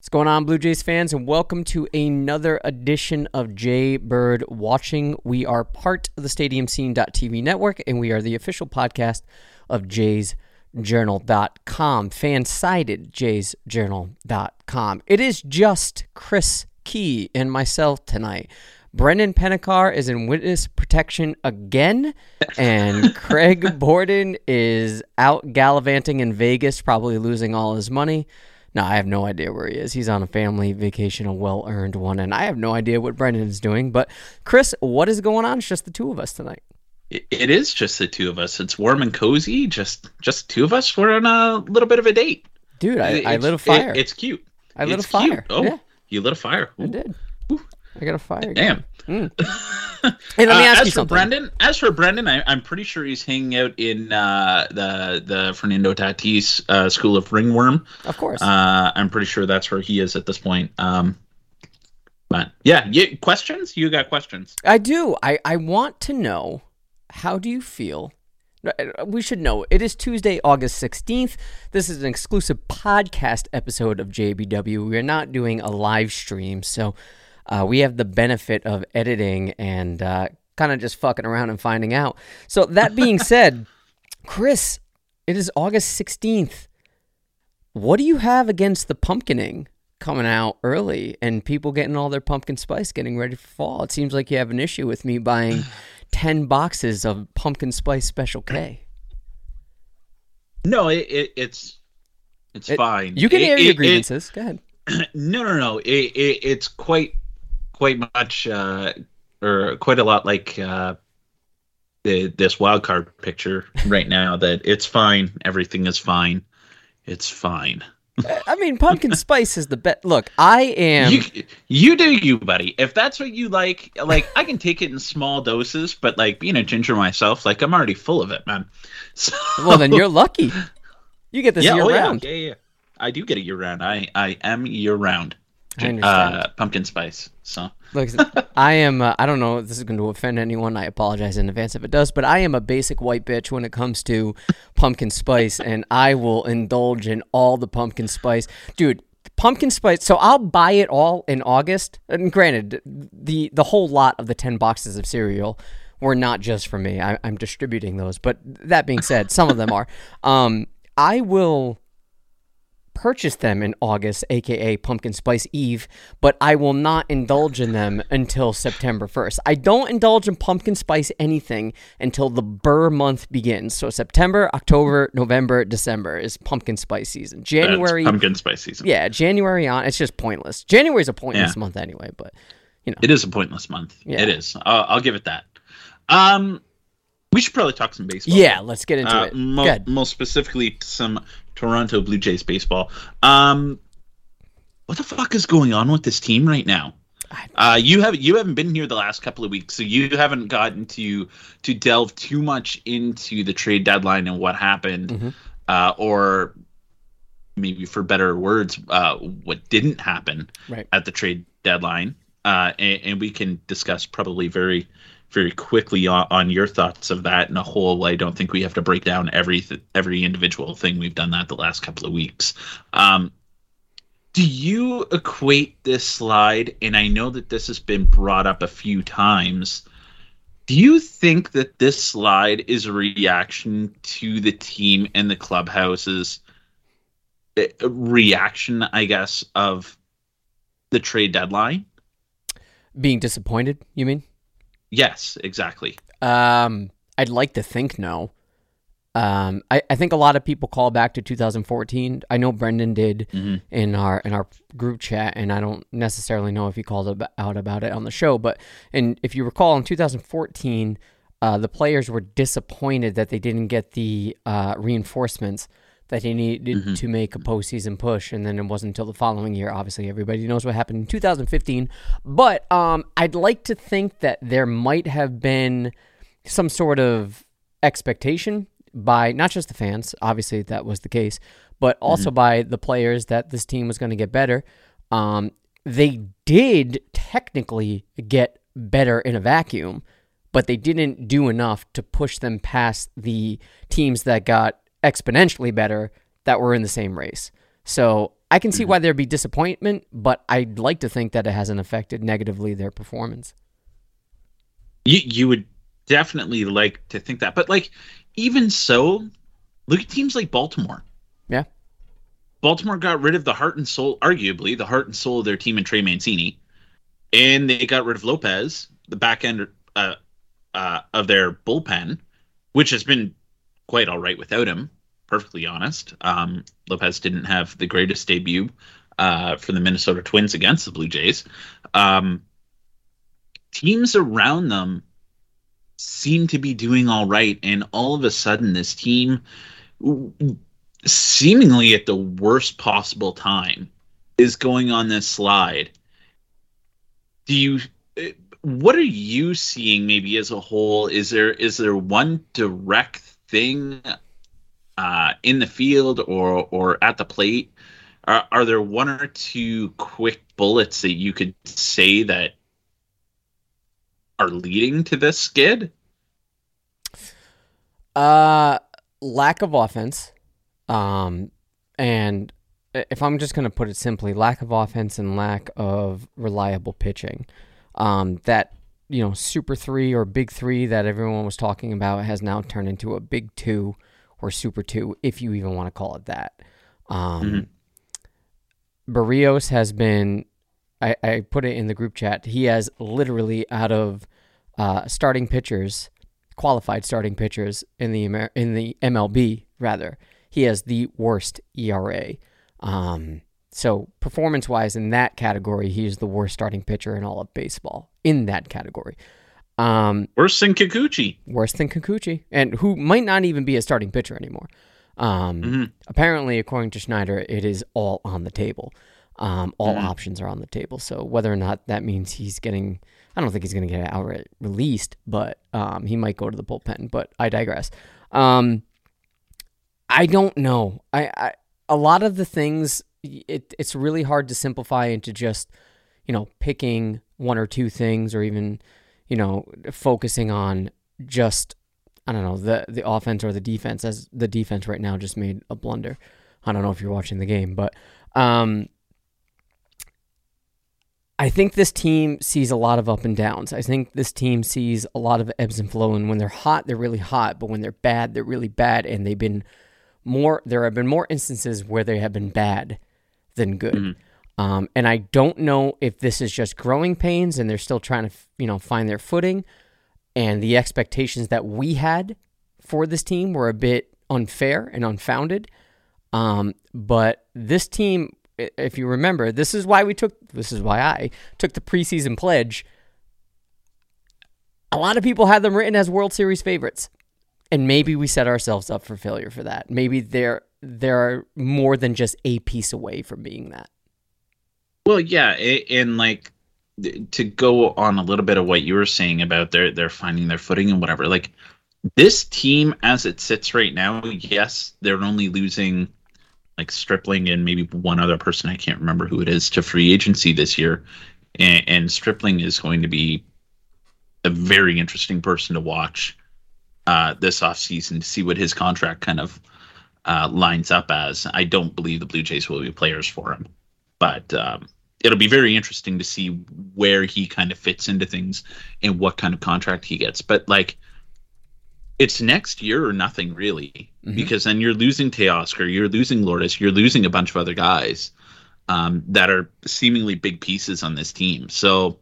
What's going on, Blue Jays fans, and welcome to another edition of Jay Bird Watching. We are part of the Stadium Scene.tv network, and we are the official podcast of JaysJournal.com, FanSided JaysJournal.com. It is just Chris Key and myself tonight. Brendan Pennicar is in witness protection again, and Craig Borden is out gallivanting in Vegas, probably losing all his money. No, I have no idea where he is. He's on a family vacation, a well earned one, and I have no idea what Brendan is doing. But Chris, what is going on? It's just the two of us tonight. It is just the two of us. It's warm and cozy. Just just two of us. We're on a little bit of a date. Dude, I, I lit a fire. It, it's cute. I lit it's a fire. Cute. Oh, yeah. you lit a fire. Ooh. I did. Ooh. I got a fire. Damn. Mm. hey, let me ask uh, as you for something. Brendan, as for Brendan, I, am pretty sure he's hanging out in uh, the the Fernando Tatis uh, School of Ringworm. Of course. Uh, I'm pretty sure that's where he is at this point. Um, but yeah, you, questions? You got questions? I do. I, I want to know how do you feel? We should know. It is Tuesday, August 16th. This is an exclusive podcast episode of JBW. We are not doing a live stream, so uh, we have the benefit of editing and uh, kind of just fucking around and finding out. So, that being said, Chris, it is August 16th. What do you have against the pumpkining coming out early and people getting all their pumpkin spice getting ready for fall? It seems like you have an issue with me buying 10 boxes of pumpkin spice special K. No, it, it it's it's It- fine. You can air your grievances. Go ahead. no, no, no. It, it, it's quite, quite much, uh, or quite a lot like uh, the, this wild card picture right now. That it's fine. Everything is fine. It's fine. I mean, pumpkin spice is the best. Look, I am. you, you do you, buddy. If that's what you like, like I can take it in small doses, but like being a ginger myself, like I'm already full of it, man. So, well, then you're lucky. You get this yeah, year oh, yeah, round. yeah, yeah. I do get it year round. I, I am year round. I understand. Uh, pumpkin spice. So. Look, I am. Uh, I don't know if this is going to offend anyone. I apologize in advance if it does, but I am a basic white bitch when it comes to pumpkin spice, and I will indulge in all the pumpkin spice, dude. Pumpkin spice. So I'll buy it all in August. And granted, the the whole lot of the ten boxes of cereal were not just for me. I, I'm distributing those. But that being said, some of them are. Um, I will purchase them in August, aka Pumpkin Spice Eve, but I will not indulge in them until September 1st. I don't indulge in pumpkin spice anything until the Ber month begins. So September, October, November, December is pumpkin spice season. January, That's pumpkin spice season. yeah, January on, it's just pointless. January is a pointless Yeah. month anyway, but you know. It is a pointless month. Yeah. It is. I'll, I'll give it that. Um, we should probably talk some baseball. yeah, let's get into Uh, it. mo- Good. most specifically, some Toronto Blue Jays baseball. Um, what the fuck is going on with this team right now? Uh, you have you haven't been here the last couple of weeks, so you haven't gotten to to delve too much into the trade deadline and what happened, Mhm. uh, or maybe for better words, uh, what didn't happen Right. at the trade deadline. Uh, and, and we can discuss probably very very quickly on, on your thoughts of that in a whole. I don't think we have to break down every th- every individual thing. We've done that the last couple of weeks. Um, do you equate this slide? And I know that this has been brought up a few times. Do you think that this slide is a reaction to the team and the clubhouse's uh, reaction, I guess, of the trade deadline? Being disappointed, you mean? Yes, exactly. Um, I'd like to think no. Um, I, I think a lot of people call back to 2014. I know Brendan did Mm-hmm. in our in our group chat, and I don't necessarily know if he called out about it on the show. But and if you recall, in 2014, uh, the players were disappointed that they didn't get the uh, reinforcements that he needed to make a postseason push, and then it wasn't until the following year. Obviously, everybody knows what happened in 2015. But um, I'd like to think that there might have been some sort of expectation by not just the fans, obviously that was the case, but also by the players that this team was going to get better. Um, they did technically get better in a vacuum, but they didn't do enough to push them past the teams that got exponentially better that were in the same race. So I can see why there'd be disappointment, but I'd like to think that it hasn't affected negatively their performance. You you would definitely like to think that, but like even so, look at teams like Baltimore. Yeah. Baltimore got rid of the heart and soul, arguably the heart and soul of their team in Trey Mancini, and they got rid of Lopez, the back end uh, uh, of their bullpen, which has been quite all right without him. Perfectly honest, um, Lopez didn't have the greatest debut uh, for the Minnesota Twins against the Blue Jays. Um, teams around them seem to be doing all right, and all of a sudden, this team seemingly at the worst possible time is going on this slide do you what are you seeing maybe as a whole is there is there one direct thing uh, in the field or or at the plate are, are there one or two quick bullets that you could say that are leading to this skid Uh, lack of offense, um, and if I'm just going to put it simply, lack of offense and lack of reliable pitching. Um, that you know, super three or big three that everyone was talking about has now turned into a big two or super two, if you even want to call it that. Um, Berrios has been, I, I put it in the group chat. He has literally out of uh, starting pitchers, qualified starting pitchers in the Amer- in the MLB rather, he has the worst ERA. Um, so performance wise in that category, he is the worst starting pitcher in all of baseball in that category. Um, worse than kikuchi worse than Kikuchi, and who might not even be a starting pitcher anymore. Um, Mhm. Apparently, according to Schneider, it is all on the table. Um, all Mhm. options are on the table. So whether or not that means he's getting, I don't think he's going to get outright released, but um, he might go to the bullpen. But I digress. Um, I don't know. I, I a lot of the things it, it's really hard to simplify into just you know picking one or two things or even you know focusing on just I don't know the the offense or the defense as the defense right now just made a blunder. I don't know if you're watching the game, but um, I think this team sees a lot of up and downs. I think this team sees a lot of ebbs and flow. And when they're hot, they're really hot. But when they're bad, they're really bad. And they've been more. There have been more instances where they have been bad than good. Um, and I don't know if this is just growing pains and they're still trying to, you know, find their footing. And the expectations that we had for this team were a bit unfair and unfounded. Um, but this team, if you remember, this is why we took, this is why I took the preseason pledge. A lot of people had them written as World Series favorites, and maybe we set ourselves up for failure for that. Maybe they're they're more than just a piece away from being that. Well, yeah, and like to go on a little bit of what you were saying about their they're finding their footing and whatever. Like this team as it sits right now, yes, they're only losing like Stripling and maybe one other person I can't remember who it is to free agency this year, and, and Stripling is going to be a very interesting person to watch uh, this offseason to see what his contract kind of uh, lines up as. I don't believe the Blue Jays will be players for him but um, it'll be very interesting to see where he kind of fits into things and what kind of contract he gets. But like, it's next year or nothing really, Mhm. because then you're losing Teoscar, you're losing Lourdes, you're losing a bunch of other guys. um, that are seemingly big pieces on this team. So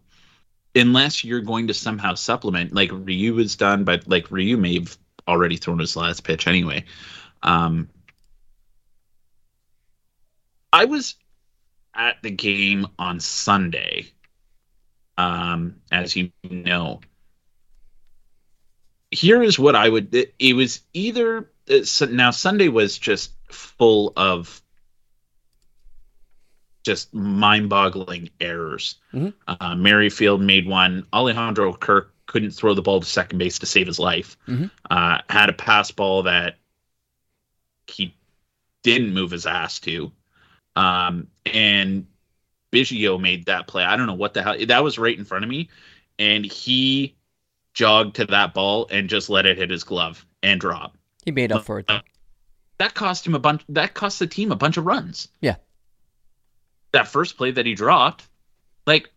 unless you're going to somehow supplement, like Ryu has done, but like Ryu may have already thrown his last pitch anyway. Um, I was at the game on Sunday, um, as you know. Here is what I would. It, it was either uh, now Sunday was just full of just mind-boggling errors. Mm-hmm. Uh, Merrifield made one. Alejandro Kirk couldn't throw the ball to second base to save his life. Mm-hmm. Uh, had a pass ball that he didn't move his ass to. Um, and Biggio made that play. I don't know what the hell that was right in front of me, and he jogged to that ball and just let it hit his glove and drop. He made up for it. Though. That cost him a bunch. That cost the team a bunch of runs. Yeah. That first play that he dropped, like,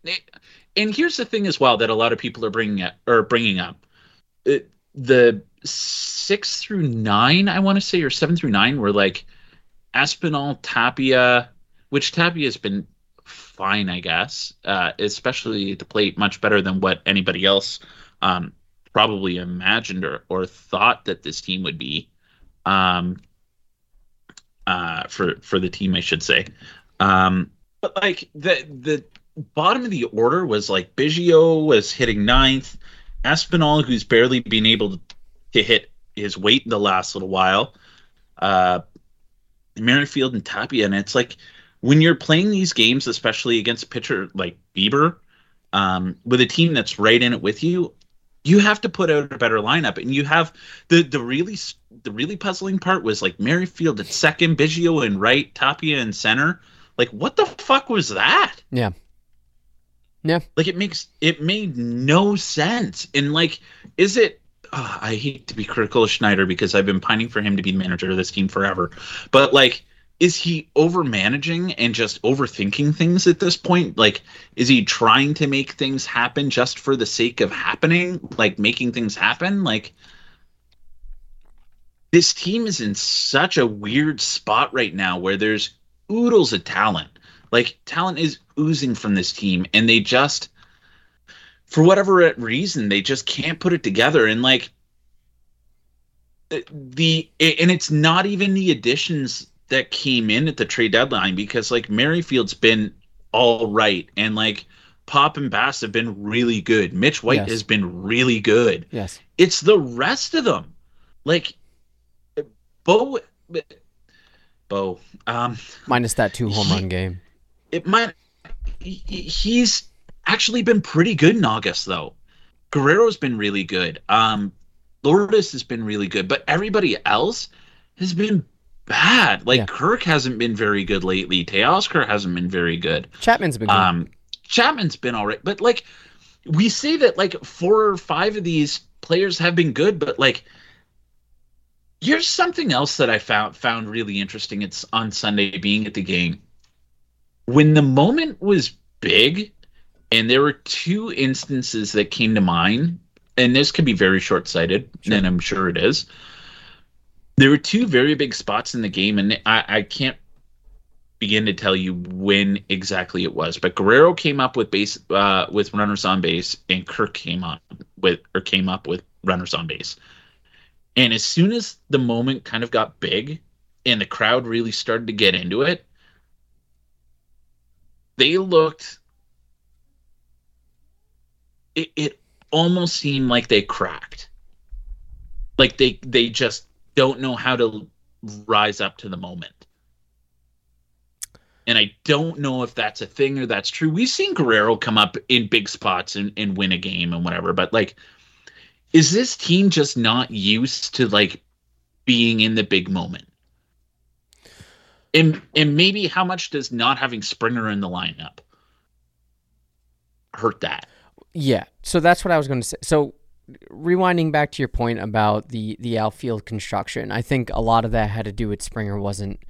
and here's the thing as well that a lot of people are bringing up or bringing up, it, the six through nine, I want to say, or seven through nine, were like Espinal, Tapia, which Tapia has been fine, I guess, uh, especially the plate much better than what anybody else um, probably imagined or, or thought that this team would be. Um, uh, for for the team, I should say. Um, but like the the bottom of the order was like Biggio was hitting ninth, Espinal, who's barely been able to hit his weight in the last little while, uh, Merrifield and Tapia, and it's like when you're playing these games, especially against a pitcher like Bieber, um, with a team that's right in it with you, you have to put out a better lineup. And you have the the really the really puzzling part was like Merrifield at second, Biggio and right, Tapia in center. Like what the fuck was that? Yeah. Yeah. Like it makes it made no sense. And like, is it oh, I hate to be critical of Schneider because I've been pining for him to be the manager of this team forever. But like, is he over managing and just overthinking things at this point? Like, is he trying to make things happen just for the sake of happening? Like making things happen? Like this team is in such a weird spot right now where there's oodles of talent. Like talent is oozing from this team and they just for whatever reason they just can't put it together and like the and it's not even the additions that came in at the trade deadline because like Merrifield's been all right and like Pop and Bass have been really good. Mitch White yes. has been really good. Yes. It's the rest of them. Like Bo Bo um minus that two home run game. It might he's actually been pretty good in August though. Guerrero's been really good. Um, Lourdes has been really good, but everybody else has been bad. Like yeah. Kirk hasn't been very good lately. Teoscar hasn't been very good. Chapman's been good. Um, Chapman's been all right, but like we say that like four or five of these players have been good, but like here's something else that I found found really interesting. It's on Sunday being at the game. When the moment was big and there were two instances that came to mind, and this could be very short sighted, sure. and I'm sure it is. There were two very big spots in the game, and I, I can't begin to tell you when exactly it was. But Guerrero came up with base uh, with runners on base, and Kirk came on with or came up with runners on base. And as soon as the moment kind of got big, and the crowd really started to get into it, they looked it, it almost seemed like they cracked. Like they they just don't know how to rise up to the moment. And I don't know if that's a thing or that's true. We've seen Guerrero come up in big spots and, and win a game and whatever, but like is this team just not used to like being in the big moment? And and maybe how much does not having Springer in the lineup hurt that? Yeah. So that's what I was going to say. So rewinding back to your point about the the outfield construction, I think a lot of that had to do with Springer wasn't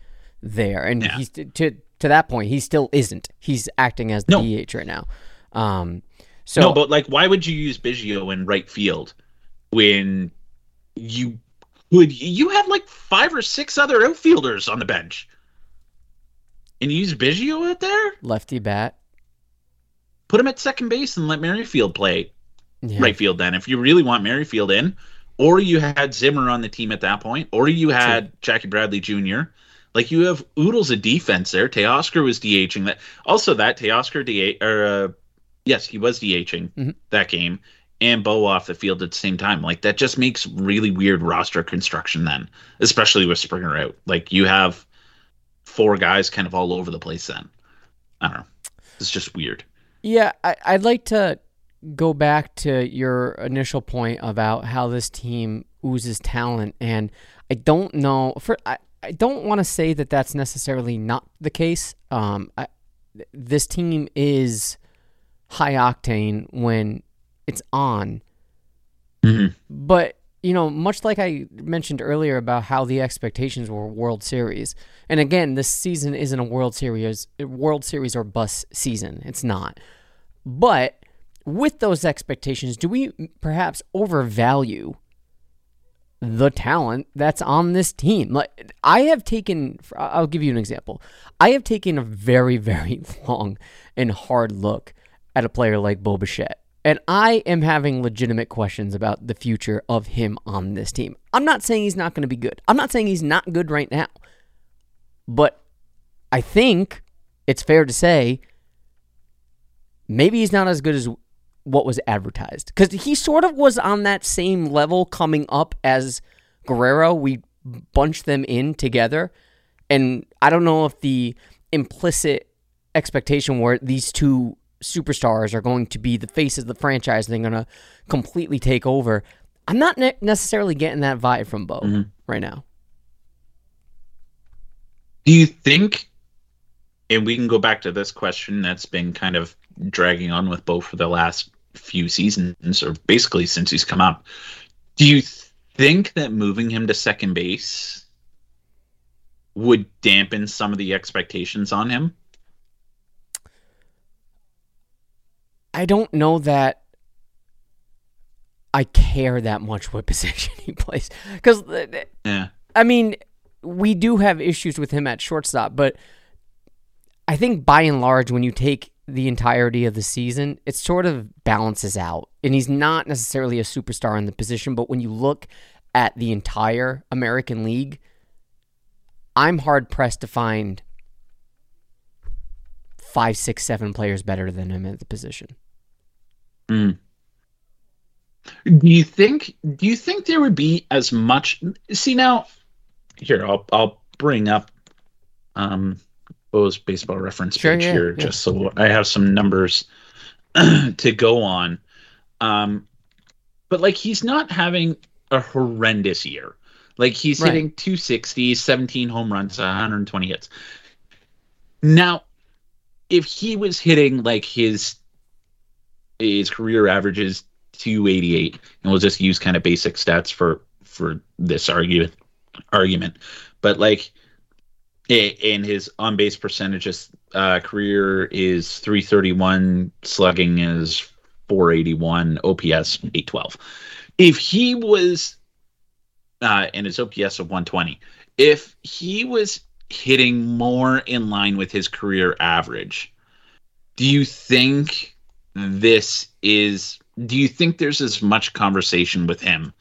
there, and yeah. he's to to that point he still isn't. He's acting as the no. DH right now. Um, so no, but like, why would you use Biggio in right field when you would you have like five or six other outfielders on the bench? and use Biggio out there. Lefty bat. Put him at second base and let Merrifield play Yeah. right field. Then, if you really want Merrifield in, or you had Zimmer on the team at that point, or you had Jackie Bradley Jr. Like you have oodles of defense there. Teoscar was DHing that. Also, that Teoscar DH or uh, yes, he was DHing Mhm. that game, and Bo off the field at the same time. Like that just makes really weird roster construction then, especially with Springer out. Like you have four guys kind of all over the place. Then I don't know. It's just weird. Yeah, I, I'd like to go back to your initial point about how this team oozes talent, and I don't know. For I, I don't want to say that that's necessarily not the case. Um, I, this team is high octane when it's on, Mhm. but you know, much like I mentioned earlier about how the expectations were World Series, and again, this season isn't a World Series, World Series or bus season. It's not. But with those expectations, do we perhaps overvalue the talent that's on this team? Like I have taken, I'll give you an example. I have taken a very, very long and hard look at a player like Bo Bichette. And I am having legitimate questions about the future of him on this team. I'm not saying he's not going to be good. I'm not saying he's not good right now. But I think it's fair to say maybe he's not as good as what was advertised. Because he sort of was on that same level coming up as Guerrero. We bunched them in together. And I don't know if the implicit expectation were these two superstars are going to be the faces of the franchise. And they're going to completely take over. I'm not ne- necessarily getting that vibe from Bo mm-hmm. right now. Do you think, and we can go back to this question that's been kind of dragging on with Bo for the last few seasons, or basically since he's come up. Do you think that moving him to second base would dampen some of the expectations on him? I don't know that I care that much what position he plays. Because, Yeah. I mean, we do have issues with him at shortstop, but I think by and large, when you take the entirety of the season, it sort of balances out. And he's not necessarily a superstar in the position, but when you look at the entire American League, I'm hard pressed to find five, six, seven players better than him at the position. Mm. Do you think? Do you think there would be as much? See now, here I'll I'll bring up um Bo's baseball reference Sure, page yeah, here yeah. just so I have some numbers to go on. Um, but like he's not having a horrendous year. Like he's Right. hitting 260, 17 home runs, 120 hits. Now, if he was hitting like his his career averages 288 and we'll just use kind of basic stats for for this argument argument. But like in his on base percentages uh career is 331 slugging is 481 ops 812 if he was uh and his ops of 120 if he was hitting more in line with his career average do you think this is do you think there's as much conversation with him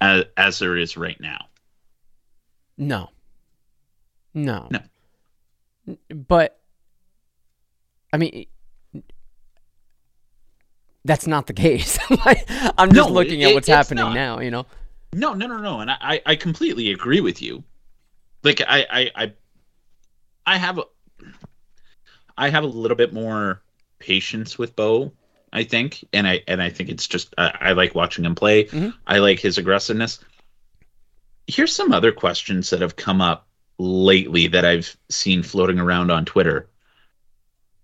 as, as there is right now No. No. No. But I mean that's not the case. I'm just No, looking it- at what's happening not. now, you know. no no no no and i i completely agree with you like i i i, I have a i have a little bit more patience with bo i think. And i and i think it's just i, I like watching him play. Mhm. i like his aggressiveness. Here's some other questions that have come up lately that i've seen floating around on twitter.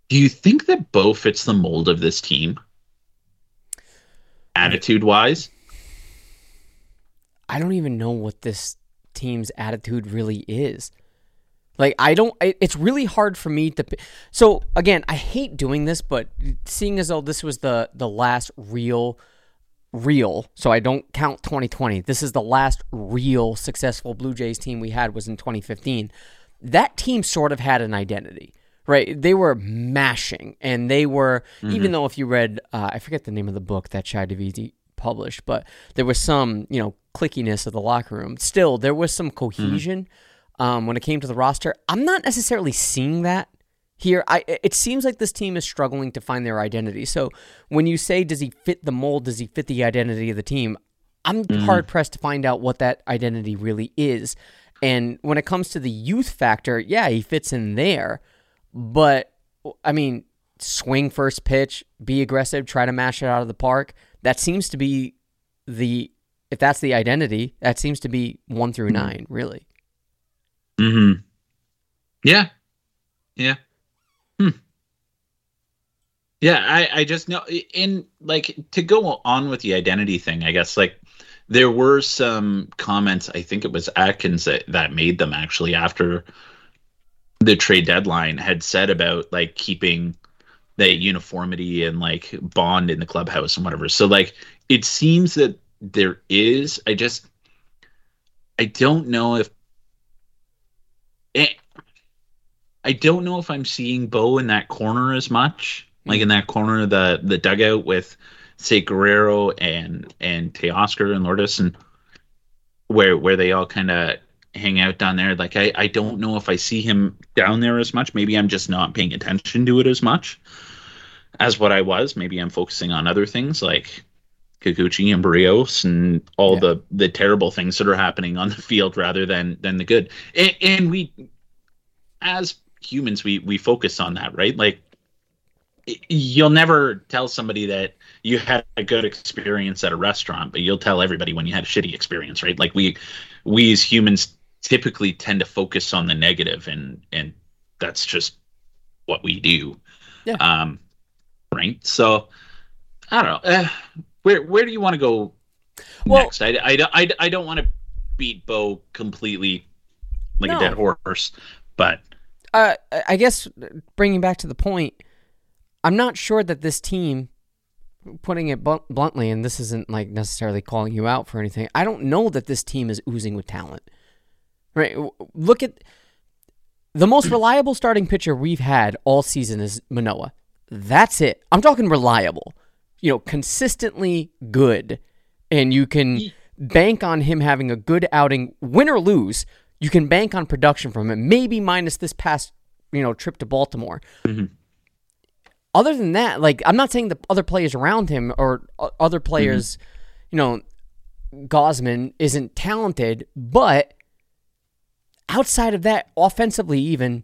Do you think that bo fits the mold of this team? Attitude wise I don't even know what this team's attitude really is. Like I don't it- it's really hard for me to So again, I hate doing this, but seeing as though this was the the last real real, so I don't count 2020. This is the last real successful Blue Jays team we had was in 2015. that team sort of had an identity, right? They were mashing, and they were even though if you read, uh, I forget the name of the book that Shi Davidi published, but there was some you know clickiness of the locker room. Still, there was some cohesion um, when it came to the roster. I'm not necessarily seeing that here. I it seems like this team is struggling to find their identity. So when you say does he fit the mold, does he fit the identity of the team? I'm hard pressed to find out what that identity really is. And when it comes to the youth factor, yeah, he fits in there. But I mean, swing first pitch, be aggressive, try to mash it out of the park. That seems to be the if that's the identity, that seems to be one through nine, really. Hmm Yeah. Yeah. Hmm. Yeah, I, I just know in like to go on with the identity thing, I guess like there were some comments, I think it was Atkins that, that made them actually after the trade deadline had said about like keeping the uniformity and like bond in the clubhouse and whatever. So like it seems that there is. I just I don't know if eh, I don't know if I'm seeing Bo in that corner as much, like in that corner of the the dugout with say Guerrero and and Teoscar and Lourdes and where where they all kind of hang out down there. Like I I don't know if I see him down there as much. Maybe I'm just not paying attention to it as much as what I was. Maybe I'm focusing on other things like Kikuchi and Berrios and all Yeah. the the terrible things that are happening on the field rather than than the good. And, and we as humans we we focus on that, right? Like you'll never tell somebody that you had a good experience at a restaurant, but you'll tell everybody when you had a shitty experience, right? Like we we as humans typically tend to focus on the negative and and that's just what we do. Yeah. Um right? So I don't know. Uh, where where do you want to go Well- next? I, I, don't- I, I don't want to beat Bo completely like No. a dead horse, but uh, I guess bringing back to the point, I'm not sure that this team, putting it blunt- bluntly, and this isn't like necessarily calling you out for anything. I don't know that this team is oozing with talent. Right? Look at the most reliable starting pitcher we've had all season is Manoa. That's it. I'm talking reliable. You know, consistently good, and you can bank on him having a good outing, win or lose. You can bank on production from him, maybe minus this past you know trip to Baltimore. Mm-hmm. Other than that, like I'm not saying the other players around him or o- other mm-hmm. players, you know, Gausman isn't talented, but outside of that, offensively, even,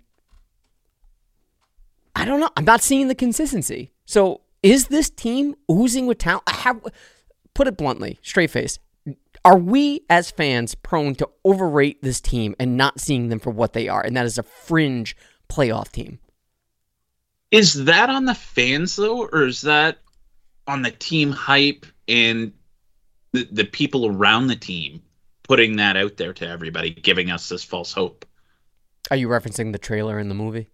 I don't know. I'm not seeing the consistency. So is this team oozing with talent? How, put it bluntly, straight face. Are we as fans prone to overrate this team and not seeing them for what they are? And that is a fringe playoff team. is that on the fans though, or is that on the team hype and the, the people around the team putting that out there to everybody, giving us this false hope? Are you referencing the trailer in the movie?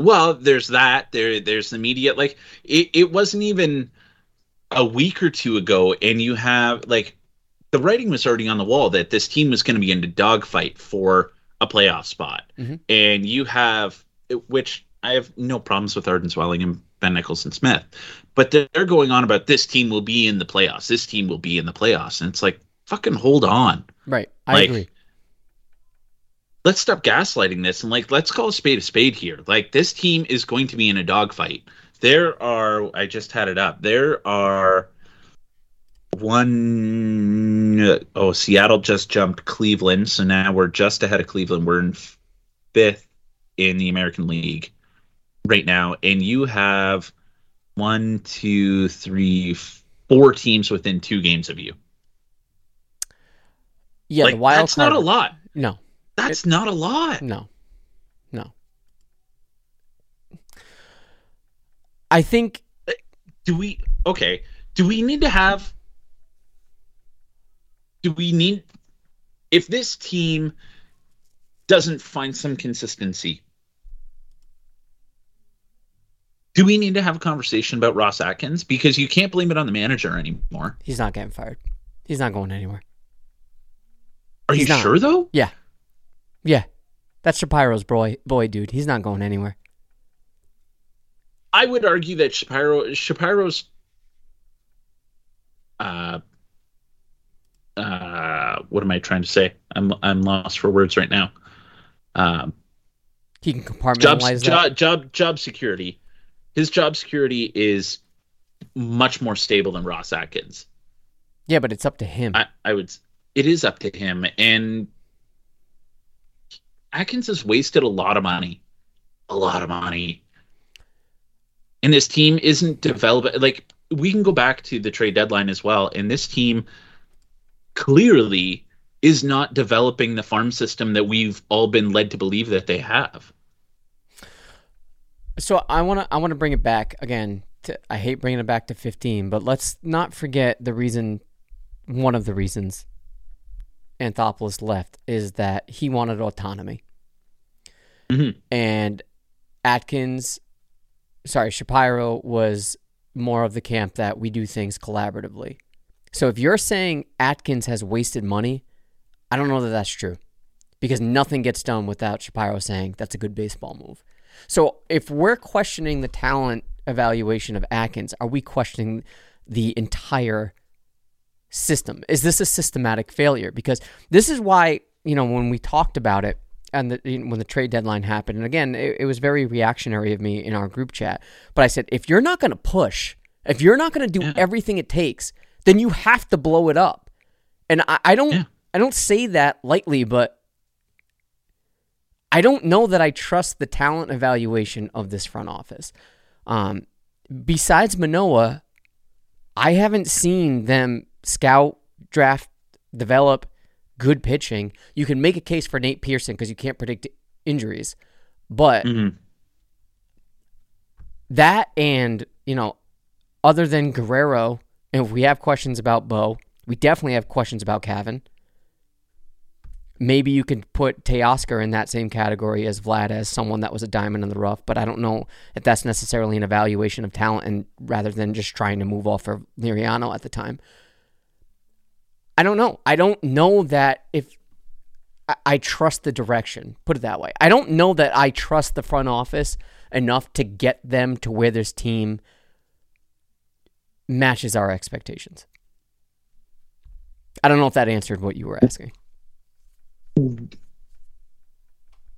Well, there's that. There, there's the media. Like it, it wasn't even a week or two ago, and you have like the writing was already on the wall that this team was going to be in a dogfight for a playoff spot, Mhm. and you have which I have no problems with Arden Zwelling and Ben Nicholson Smith, but they're going on about this team will be in the playoffs. This team will be in the playoffs, and it's like fucking hold on Right. I Like, agree. Let's stop gaslighting this and like let's call a spade a spade here. Like this team is going to be in a dogfight. There are I just had it up. There are one oh Seattle just jumped Cleveland, so now we're just ahead of Cleveland. We're in fifth in the American League right now, and you have one, two, three, four teams within two games of you. Yeah, like the wild that's card. not a lot. No, That's not a lot. no, no. I think uh, do we okay do we need to have do we need if this team doesn't find some consistency do we need to have a conversation about Ross Atkins because you can't blame it on the manager anymore he's not getting fired. He's not going anywhere. are He's you not. sure though Yeah, yeah. That's Shapiro's boy, boy, dude. He's not going anywhere. I would argue that Shapiro Shapiro's uh uh what am I trying to say? I'm I'm lost for words right now. Um He can job compartmentalize that. job job job security. His job security is much more stable than Ross Atkins. Yeah, but it's up to him. I, I would it is up to him and Atkins has wasted a lot of money. A lot of money. And this team isn't developing like we can go back to the trade deadline as well, and this team clearly is not developing the farm system that we've all been led to believe that they have. So I want to I want to bring it back again. To, I hate bringing it back to 15, but let's not forget the reason. One of the reasons Anthopoulos left is that he wanted autonomy, Mhm. and Atkins, sorry, Shapiro was more of the camp that we do things collaboratively. So if you're saying Atkins has wasted money, I don't know that that's true, because nothing gets done without Shapiro saying that's a good baseball move. So if we're questioning the talent evaluation of Atkins, are we questioning the entire system? Is this a systematic failure? Because this is why, you know, when we talked about it and the, when the trade deadline happened, and again, it, it was very reactionary of me in our group chat, but I said, if you're not going to push, if you're not going to do Yeah. everything it takes, then you have to blow it up. And I, I don't, Yeah. I don't say that lightly, but I don't know that I trust the talent evaluation of this front office. Um, besides Manoa, I haven't seen them scout, draft, develop good pitching. You can make a case for Nate Pearson because you can't predict injuries, but Mhm. that and you know, other than Guerrero, and if we have questions about Bo, we definitely have questions about Cavan. Maybe you could put Teoscar in that same category as Vlad as someone that was a diamond in the rough, but I don't know if that's necessarily an evaluation of talent and rather than just trying to move off of Liriano at the time. I don't know. I don't know that if I, I trust the direction. Put it that way. I don't know that I trust the front office enough to get them to where this team matches our expectations. I don't know if that answered what you were asking.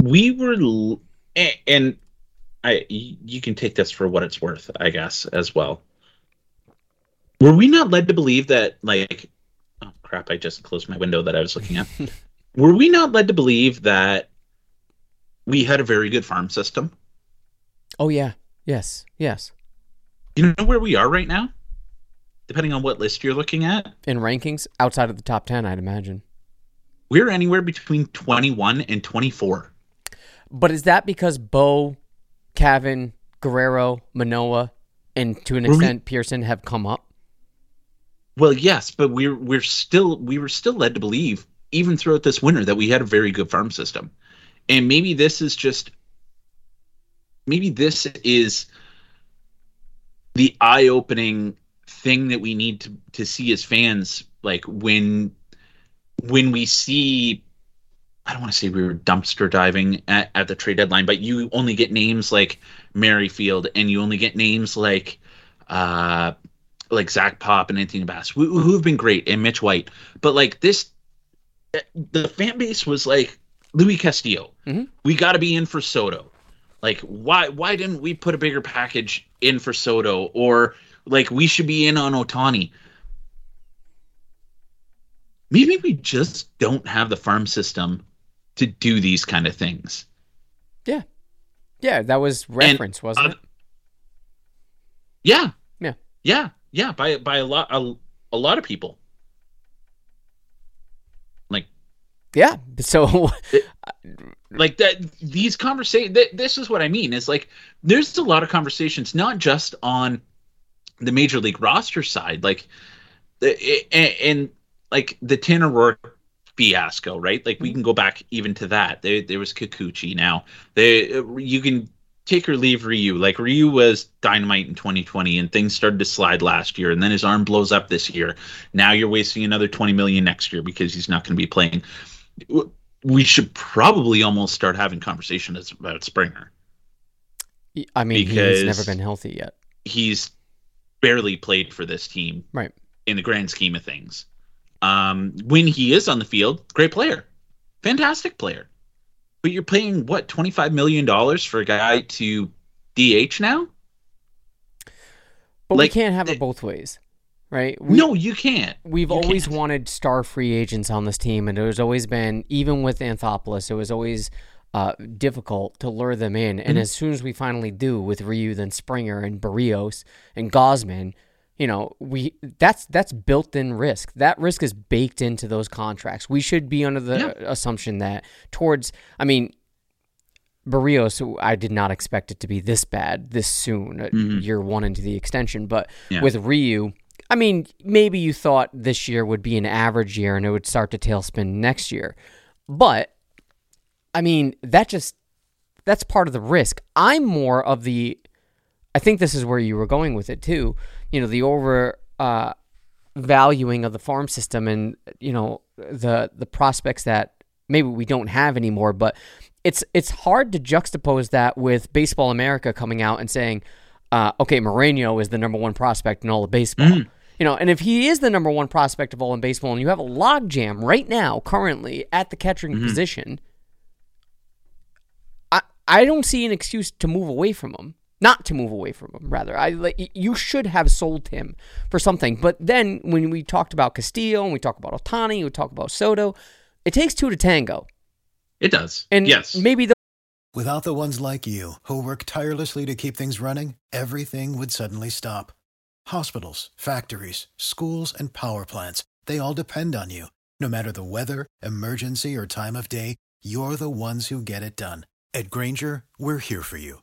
we were and i you can take this for what it's worth i guess as well were we not led to believe that like crap i just closed my window that i was looking at were we not led to believe that we had a very good farm system Oh yeah. Yes. Yes. you know where we are right now depending on what list you're looking at In rankings outside of the top 10, I'd imagine. we're anywhere between 21 and 24 But is that because Bo, Cavan, Guerrero, Manoa, and to an Were we- extent Pearson have come up? Well, yes, but we're we're still we were still led to believe even throughout this winter that we had a very good farm system. And maybe this is just maybe this is the eye-opening thing that we need to to see as fans like when when we see I don't want to say we were dumpster diving at, at the trade deadline, but you only get names like Merrifield and you only get names like uh like Zach Pop and Anthony Bass, who, who have been great, and Mitch White. But like this, the fan base was like Luis Castillo. Mhm. We got to be in for Soto. Like why why didn't we put a bigger package in for Soto or like we should be in on Ohtani? Maybe we just don't have the farm system to do these kind of things. Yeah. Yeah, that was reference, wasn't uh, it? Yeah. Yeah. Yeah. Yeah. By by a lot a, a lot of people. Like Yeah. So like that these conversations th- this is what i mean is like there's a lot of conversations not just on the major league roster side like the- and, and like the tanner roark fiasco right like we mm-hmm. can go back even to that there, there was kikuchi now they you can take or leave ryu like ryu was dynamite in 2020 and things started to slide last year and then his arm blows up this year now you're wasting another 20 million next year because he's not going to be playing we should probably almost start having conversations about Springer. I mean, he's never been healthy yet. He's barely played for this team, right? In the grand scheme of things, um, when he is on the field, great player, fantastic player. But you're paying what twenty five million dollars for a guy to DH now? But like, we can't have it both ways, right? We, no, you can't. We've you always can't. wanted star free agents on this team, and it has always been, even with Anthopoulos, it was always uh, difficult to lure them in. And mm-hmm. as soon as we finally do with Ryu, then Springer and Berrios and Gausman, you know, we that's that's built-in risk. That risk is baked into those contracts. We should be under the yeah. assumption that towards, I mean, Berrios, I did not expect it to be this bad this soon, uh, mm-hmm. year one into the extension. But yeah. with Ryu, I mean, maybe you thought this year would be an average year and it would start to tailspin next year. But I mean, that just that's part of the risk. I'm more of the I think this is where you were going with it too. You know, the over uh, valuing of the farm system and you know the the prospects that maybe we don't have anymore. But it's it's hard to juxtapose that with Baseball America coming out and saying, uh, okay, Moreno is the number one prospect in all of baseball. Mm. You know, and if he is the number one prospect of all in baseball, and you have a logjam right now, currently at the catching mm-hmm. position, I don't see an excuse to move away from him. Not to move away from him, rather. I like you should have sold him for something. But then when we talked about Castillo and we talk about Ohtani, we talk about Soto, it takes two to tango. It does. And yes, maybe the without the ones like you who work tirelessly to keep things running, everything would suddenly stop. Hospitals, factories, schools, and power plants—they all depend on you. No matter the weather, emergency, or time of day, you're the ones who get it done. At Grainger, we're here for you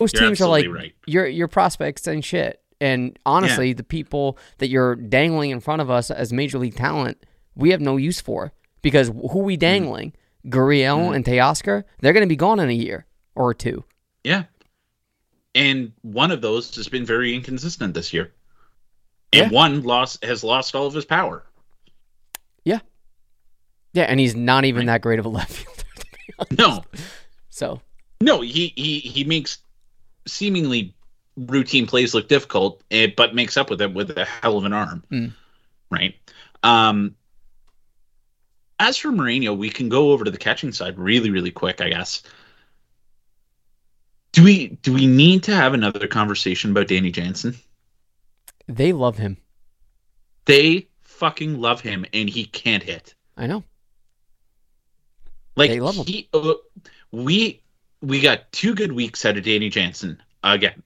Those you're teams are like right. your your prospects and shit. And honestly, yeah. the people that you're dangling in front of us as major league talent, we have no use for because who we mm-hmm. dangling, mm. Gurriel mm. and Teoscar, they're going to be gone in a year or two. Yeah, and one of those has been very inconsistent this year, and yeah. one lost has lost all of his power. Yeah, yeah, and he's not even right. that great of a left fielder. No, so no, he he he makes seemingly routine plays look difficult, eh, but makes up with it with a hell of an arm, mm. right? Um, as for Moreno, we can go over to the catching side really, really quick, I guess. Do we do we need to have another conversation about Danny Jansen? They love him. They fucking love him, and he can't hit. I know. Like they love him. He, uh, we we got two good weeks out of Danny Jansen again,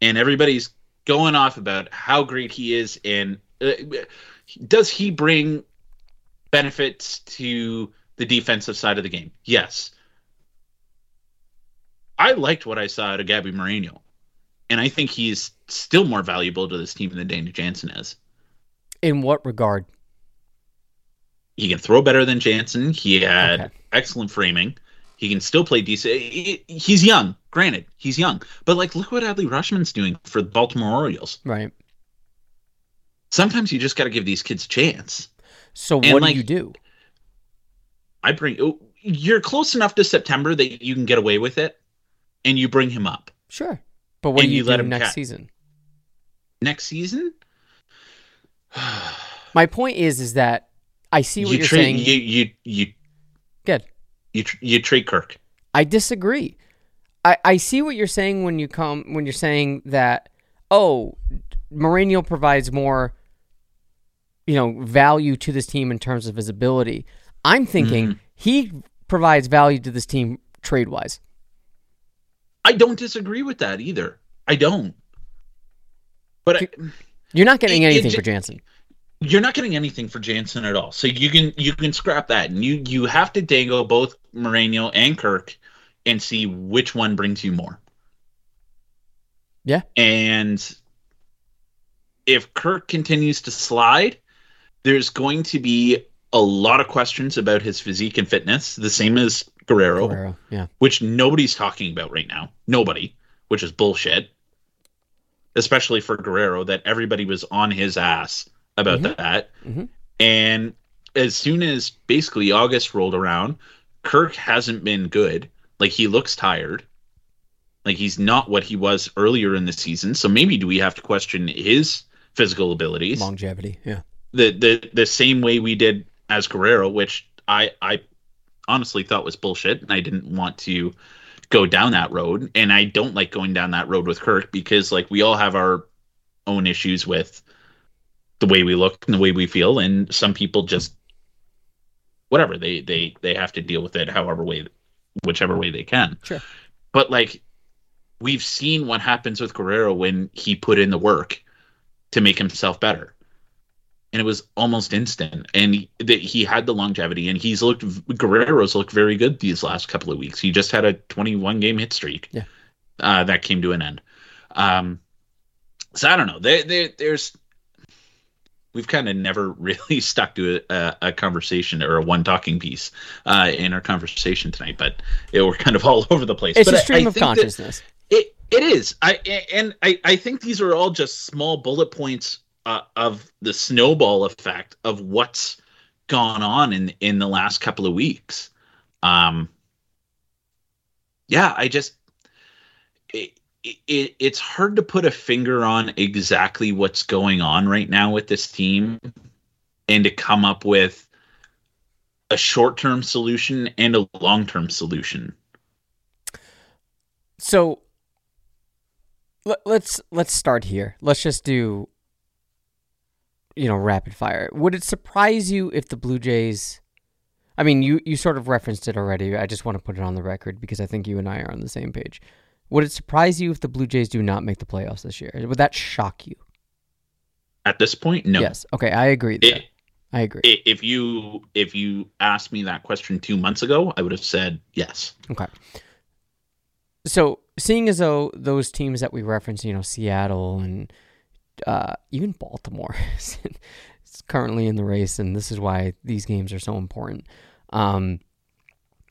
and everybody's going off about how great he is. And uh, does he bring benefits to the defensive side of the game? Yes. I liked what I saw out of Gabby Moreno, and I think he's still more valuable to this team than Danny Jansen is. In what regard? He can throw better than Jansen. He had okay. excellent framing. He can still play decent. He's young, granted, he's young, but like, look what Adley Rutschman's doing for the Baltimore Orioles. Right. Sometimes you just got to give these kids a chance. So and what like, do you do? I bring. Oh, you're close enough to September that you can get away with it, and you bring him up. Sure, but what do you, you do let him next season? Next season. My point is, is that I see what you are saying. You you you. Good. You tr- you trade Kirk. I disagree. I, I see what you're saying when you come when you're saying that oh Moreno provides more you know value to this team in terms of his ability. I'm thinking mm-hmm. he provides value to this team trade wise. I don't disagree with that either. I don't. But I, you're not getting It- it anything ju- for Jansen. You're not getting anything for Jansen at all. So you can you can scrap that, and you you have to dangle both Moreno and Kirk, and see which one brings you more. Yeah. And if Kirk continues to slide, there's going to be a lot of questions about his physique and fitness, the same as Guerrero, Guerrero, yeah. which nobody's talking about right now. Nobody, which is bullshit. Especially for Guerrero, that everybody was on his ass about Mhm. that. Mhm. And as soon as basically August rolled around, Kirk hasn't been good. Like he looks tired. Like he's not what he was earlier in the season. So maybe do we have to question his physical abilities? Longevity, yeah. the the the same way we did as Guerrero, which I I honestly thought was bullshit, and I didn't want to go down that road. And I don't like going down that road with Kirk because like we all have our own issues with the way we look and the way we feel, and some people just whatever they they they have to deal with it however way whichever way they can. Sure. But like we've seen what happens with Guerrero when he put in the work to make himself better and it was almost instant. And he, that he had the longevity, and he's looked. Guerrero's looked very good these last couple of weeks. He just had a 21 game hit streak. Yeah. uh, that came to an end. Um, so I don't know. There, there there's. We've kind of never really stuck to a, a conversation or a one talking piece uh, in our conversation tonight, but it, we're kind of all over the place. It's but a I- stream I of consciousness. it it is. I and I I think these are all just small bullet points uh, of the snowball effect of what's gone on in in the last couple of weeks. Um. Yeah, I just it, it it's hard to put a finger on exactly what's going on right now with this team and to come up with a short-term solution and a long-term solution. So let, let's let's start here. Let's just do you know rapid fire. Would it surprise you if the Blue Jays I mean, you you sort of referenced it already. I just want to put it on the record because I think you and I are on the same page. Would it surprise you if the Blue Jays do not make the playoffs this year? Would that shock you? At this point, no. Yes. Okay, I agree. It- I agree. If you if you asked me that question two months ago, I would have said yes. Okay. So, seeing as though those teams that we referenced, you know, Seattle and uh, even Baltimore is currently in the race, and this is why these games are so important. Um,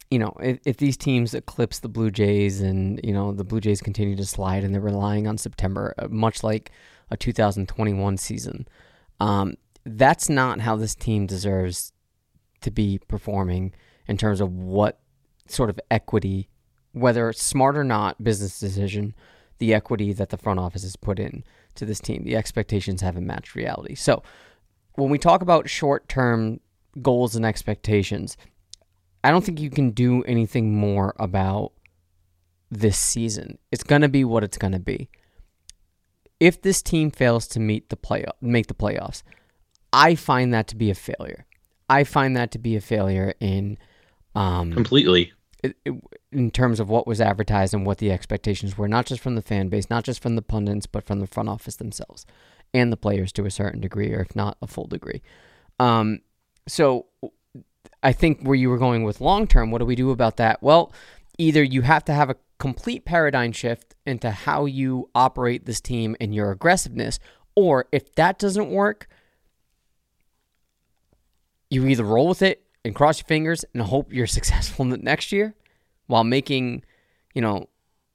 you know, if, if these teams eclipse the Blue Jays and, you know, the Blue Jays continue to slide and they're relying on September, uh, much like a 2021 season, um, that's not how this team deserves to be performing in terms of what sort of equity, whether smart or not, business decision, the equity that the front office has put in to this team. The expectations haven't matched reality. So when we talk about short term goals and expectations, I don't think you can do anything more about this season. It's going to be what it's going to be. If this team fails to meet the play make the playoffs, I find that to be a failure. I find that to be a failure in um, Completely. in terms of what was advertised and what the expectations were, not just from the fan base, not just from the pundits, but from the front office themselves and the players to a certain degree, or if not a full degree. Um, so I think where you were going with long term, what do we do about that? Well, either you have to have a complete paradigm shift into how you operate this team and your aggressiveness, or if that doesn't work, you either roll with it and cross your fingers and hope you're successful next year while making, you know,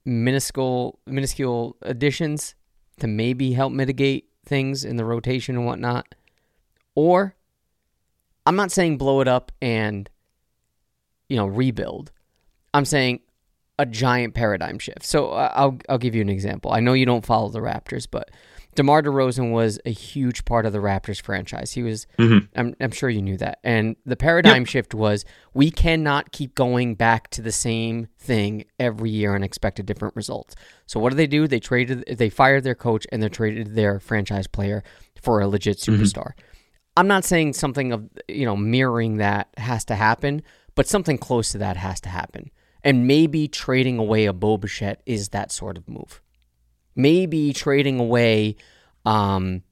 minuscule minuscule additions to maybe help mitigate things in the rotation and whatnot. Or I'm not saying blow it up and you know rebuild. I'm saying a giant paradigm shift. So uh, I'll I'll give you an example. I know you don't follow the Raptors, but DeMar DeRozan was a huge part of the Raptors franchise. He was Mhm. I'm I'm sure you knew that. And the paradigm shift was we cannot keep going back to the same thing every year and expect a different result. So what do they do? They traded they fired their coach and they traded their franchise player for a legit superstar. I'm not saying something of you know mirroring that has to happen, but something close to that has to happen. And maybe trading away a Bo Bichette is that sort of move. Maybe trading away, um,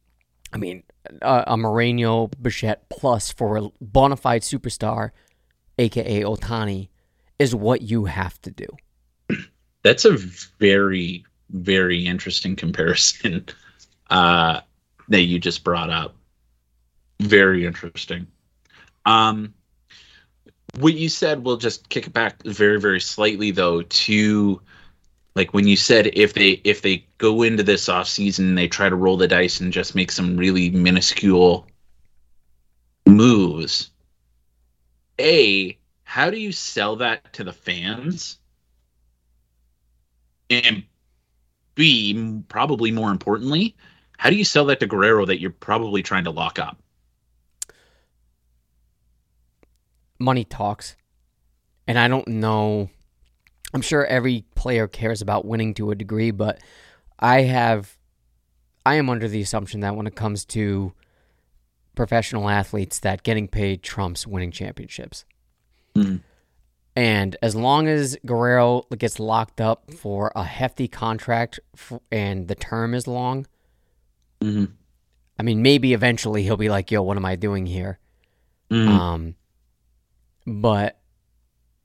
I mean, a, a Moreno Bichette plus for a bona fide superstar, aka Ohtani, is what you have to do. That's a very, very interesting comparison uh, that you just brought up. Very interesting. Um, what you said, we'll just kick it back very, very slightly though to like when you said if they if they go into this off season they try to roll the dice and just make some really minuscule moves. A, how do you sell that to the fans? And B, probably more importantly, how do you sell that to Guerrero that you're probably trying to lock up? Money talks. And I don't know. I'm sure every player cares about winning to a degree, but I have. I am under the assumption that when it comes to professional athletes, that getting paid trumps winning championships. Mm. And as long as Guerrero gets locked up for a hefty contract and the term is long, mm-hmm. I mean, maybe eventually he'll be like, "Yo, what am I doing here?" Mm. Um, but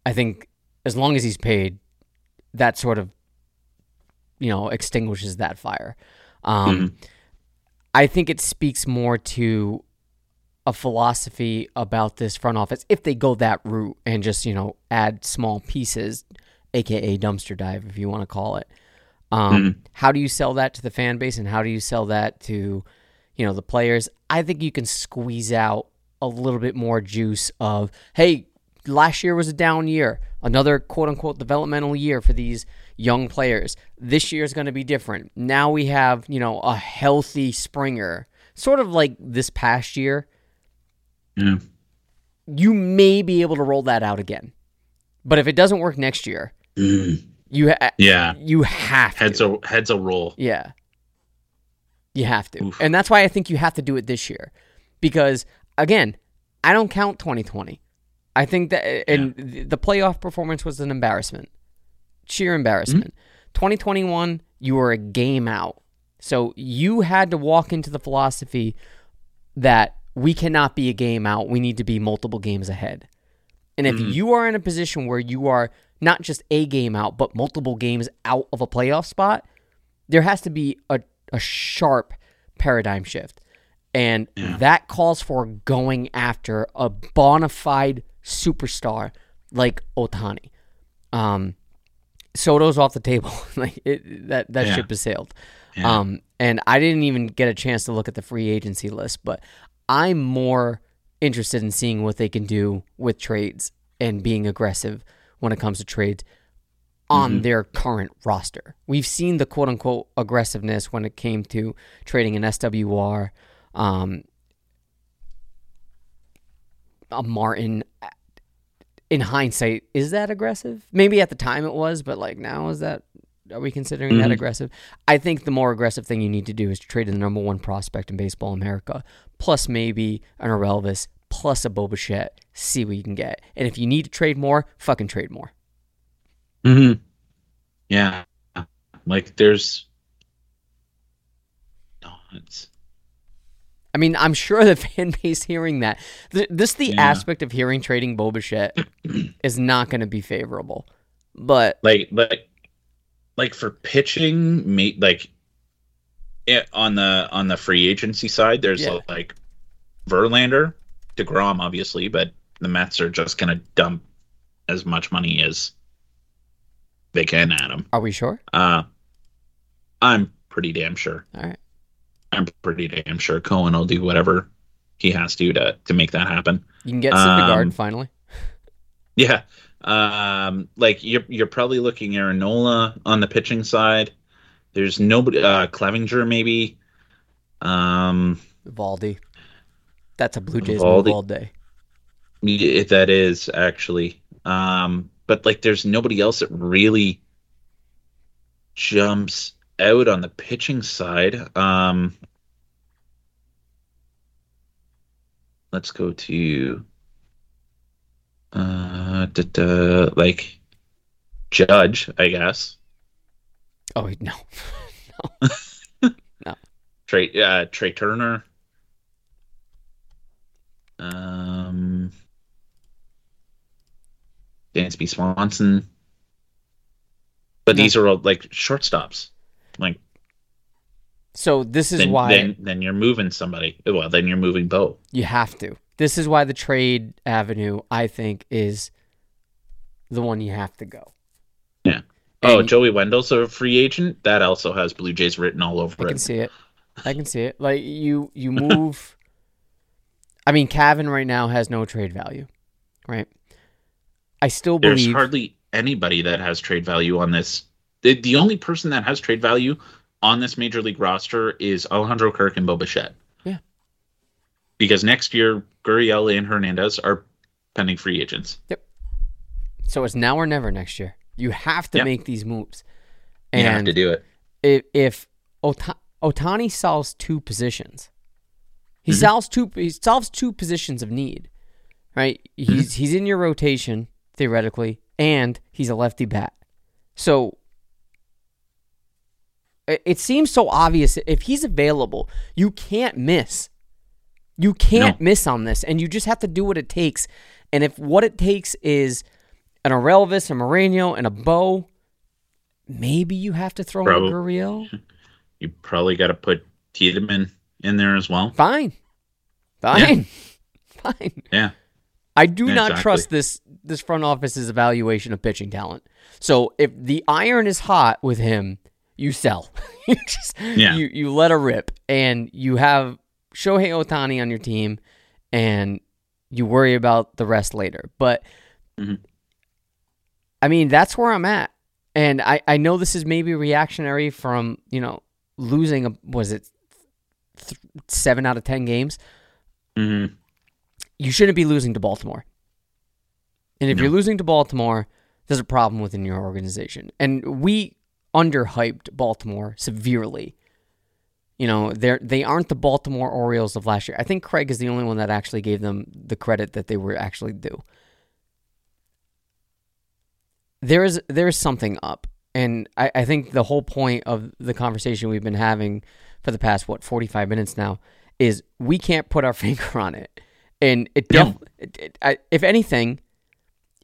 I think as long as he's paid, that sort of you know extinguishes that fire. Um, Mhm. I think it speaks more to a philosophy about this front office if they go that route and just you know add small pieces, aka dumpster dive if you want to call it. Um, How do you sell that to the fan base and how do you sell that to you know the players? I think you can squeeze out a little bit more juice of hey last year was a down year another quote unquote developmental year for these young players this year is going to be different now we have you know a healthy springer sort of like this past year Yeah. you may be able to roll that out again but if it doesn't work next year Mm. you ha- Yeah. you have Heads to a heads a roll. yeah. You have to. Oof. And that's why I think you have to do it this year. Because again, I don't count 2020. I think that and the- the playoff performance was an embarrassment. Sheer embarrassment. Mm-hmm. 2021, you were a game out. So you had to walk into the philosophy that we cannot be a game out. We need to be multiple games ahead. And if mm-hmm. you are in a position where you are not just a game out, but multiple games out of a playoff spot, there has to be a, a sharp paradigm shift. And that calls for going after a bona fide superstar like Ohtani. Um, Soto's off the table. like it, that that Yeah. ship has sailed. Yeah. Um, and I didn't even get a chance to look at the free agency list, but I'm more interested in seeing what they can do with trades and being aggressive when it comes to trades on their current roster. We've seen the quote unquote aggressiveness when it came to trading an SWR, um, a Martin. In hindsight, is that aggressive? Maybe at the time it was, but like now, is that are we considering that Mhm. aggressive? I think the more aggressive thing you need to do is trade the number one prospect in baseball America, plus maybe an Orelvis, plus a Bo Bichette, see what you can get. And if you need to trade more, fucking trade more. Mm-hmm. Yeah. Like there's no it's I mean, I'm sure the fan base hearing that, th- this the Yeah. aspect of hearing trading Bo Bichette is not going to be favorable. But like like like for pitching like it, on the on the free agency side there's Yeah. like Verlander, DeGrom obviously, but the Mets are just gonna dump as much money as they can at him. are we sure? Uh I'm pretty damn sure. All right. I'm pretty damn sure Cohen will do whatever he has to to to make that happen. You can get Syndergaard Um, finally. Yeah. Um like you're you're probably looking Aaron Nola on the pitching side. There's nobody uh Clevinger maybe. Um Valdi. That's a Blue Jays Valdi. all day. if that is actually. Um but like there's nobody else that really jumps out on the pitching side. Um let's go to uh da, da, like Judge, I guess. Oh no, no, Trey uh, Trea Turner. Um, Dansby Swanson. But No. these are all like shortstops. Like so this is then, why then then you're moving somebody. Well, then you're moving Bo. you have to. This is why the trade avenue, I think, is the one you have to go. Yeah. Oh, Joey Wendle's a free agent. That also has Blue Jays written all over I it. I can see it. I can see it. Like you, you move. I mean, Cavan right now has no trade value, right? I still believe There's hardly anybody that has trade value on this. The, the only person that has trade value on this major league roster is Alejandro Kirk and Bo Bichette. Yeah. Because next year, Gurriel and Hernandez are pending free agents. Yep. So it's now or never next year. You have to Yep. make these moves. You have And to do it. if if Ota- Ohtani solves two positions, he Mm-hmm. solves two. He solves two positions of need, right? Mm-hmm. He's he's in your rotation theoretically, and he's a lefty bat. So it, seems so obvious. If he's available, you can't miss. You can't No. miss on this, and you just have to do what it takes. And if what it takes is an Orelvis, a Moreno, and a Bo, maybe you have to throw in a Probably. Gurriel. You probably got to put Tiedemann in there as well. Fine. Fine. Fine. Yeah. I do Yeah, not exactly. trust this this front office's evaluation of pitching talent. So if the iron is hot with him, you sell. you just Yeah. you you let her rip and you have Shohei Ohtani on your team and you worry about the rest later. But Mhm. I mean, that's where I'm at. And I, I know this is maybe reactionary from, you know, losing a was it th- 7 out of 10 games? hmm you shouldn't be losing to Baltimore. And if No. you're losing to Baltimore, there's a problem within your organization. And we underhyped Baltimore severely. You know, they're they aren't the Baltimore Orioles of last year. I think Craig is the only one that actually gave them the credit that they were actually due. There is there is something up. And I, I think the whole point of the conversation we've been having for the past what 45 minutes now is we can't put our finger on it. And it, No. def- it, it I, if anything,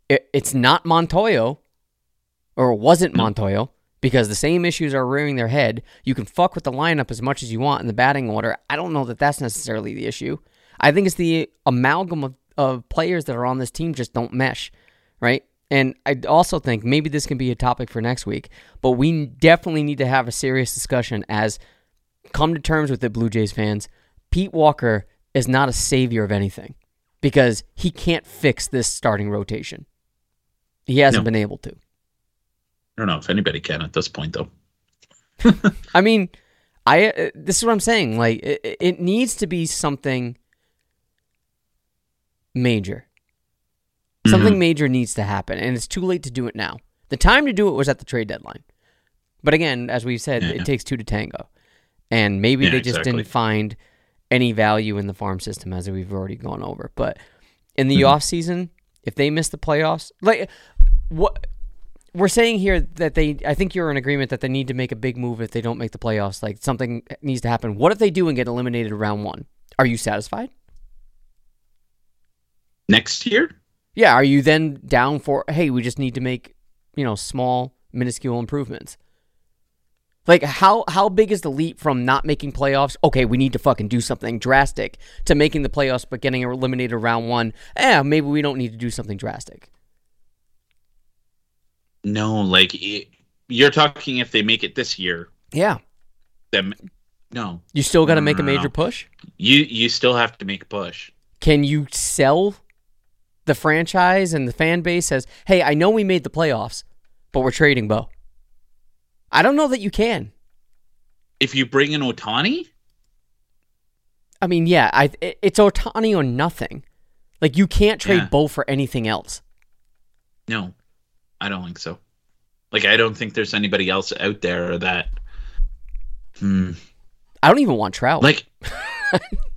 it, it's not Montoyo, or it wasn't No. Montoyo, because the same issues are rearing their head. You can fuck with the lineup as much as you want in the batting order. I don't know that that's necessarily the issue. I think it's the amalgam of, of players that are on this team just don't mesh, right? And I also think maybe this can be a topic for next week, but we definitely need to have a serious discussion as come to terms with it, Blue Jays fans. Pete Walker is not a savior of anything because he can't fix this starting rotation. He hasn't No. been able to. I don't know if anybody can at this point, though. I mean, I uh, this is what I'm saying. Like it, it needs to be something major. Something major needs to happen, and it's too late to do it now. The time to do it was at the trade deadline. But again, as we said, Yeah. it takes two to tango, and maybe Yeah, they just exactly. didn't find any value in the farm system as we've already gone over. But in the Mhm. off season, if they miss the playoffs, like what we're saying here that they I think you're in agreement that they need to make a big move if they don't make the playoffs. Like something needs to happen. What if they do and get eliminated round one? Are you satisfied? Next year? Yeah. Are you then down for hey, we just need to make, you know, small, minuscule improvements? Like how how big is the leap from not making playoffs? Okay, we need to fucking do something drastic to making the playoffs but getting eliminated round one. Eh, maybe we don't need to do something drastic. No, like it, you're talking if they make it this year. Yeah. Then no, You still got to make a No, no, no. major push? you you still have to make a push. Can you sell the franchise and the fan base as, hey, I know we made the playoffs, but we're trading Bo? I don't know that you can. If you bring in Ohtani, I mean, yeah, I it- it's Ohtani or nothing. Like you can't trade Yeah. Bo for anything else. no, I don't think so. Like I don't think there's anybody else out there that. Hmm. I don't even want Trout. Like.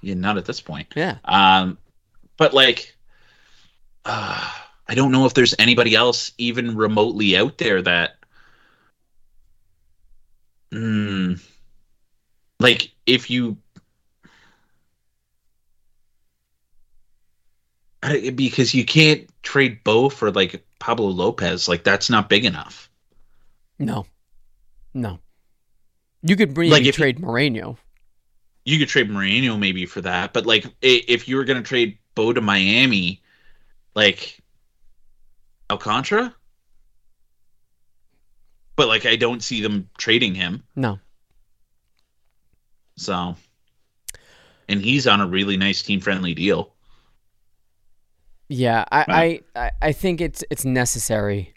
yeah, not at this point. yeah, Um, but like, uh, I don't know if there's anybody else even remotely out there that mm, like if you because you can't trade Bo for like Pablo Lopez, like that's not big enough. No, no. You could maybe Like, trade Moreno. You could trade Moreno maybe for that, but like if you were gonna trade Bo to Miami, like Alcantara, but like I don't see them trading him. No, So, and he's on a really nice team friendly deal. Yeah, I. I, I, think it's it's necessary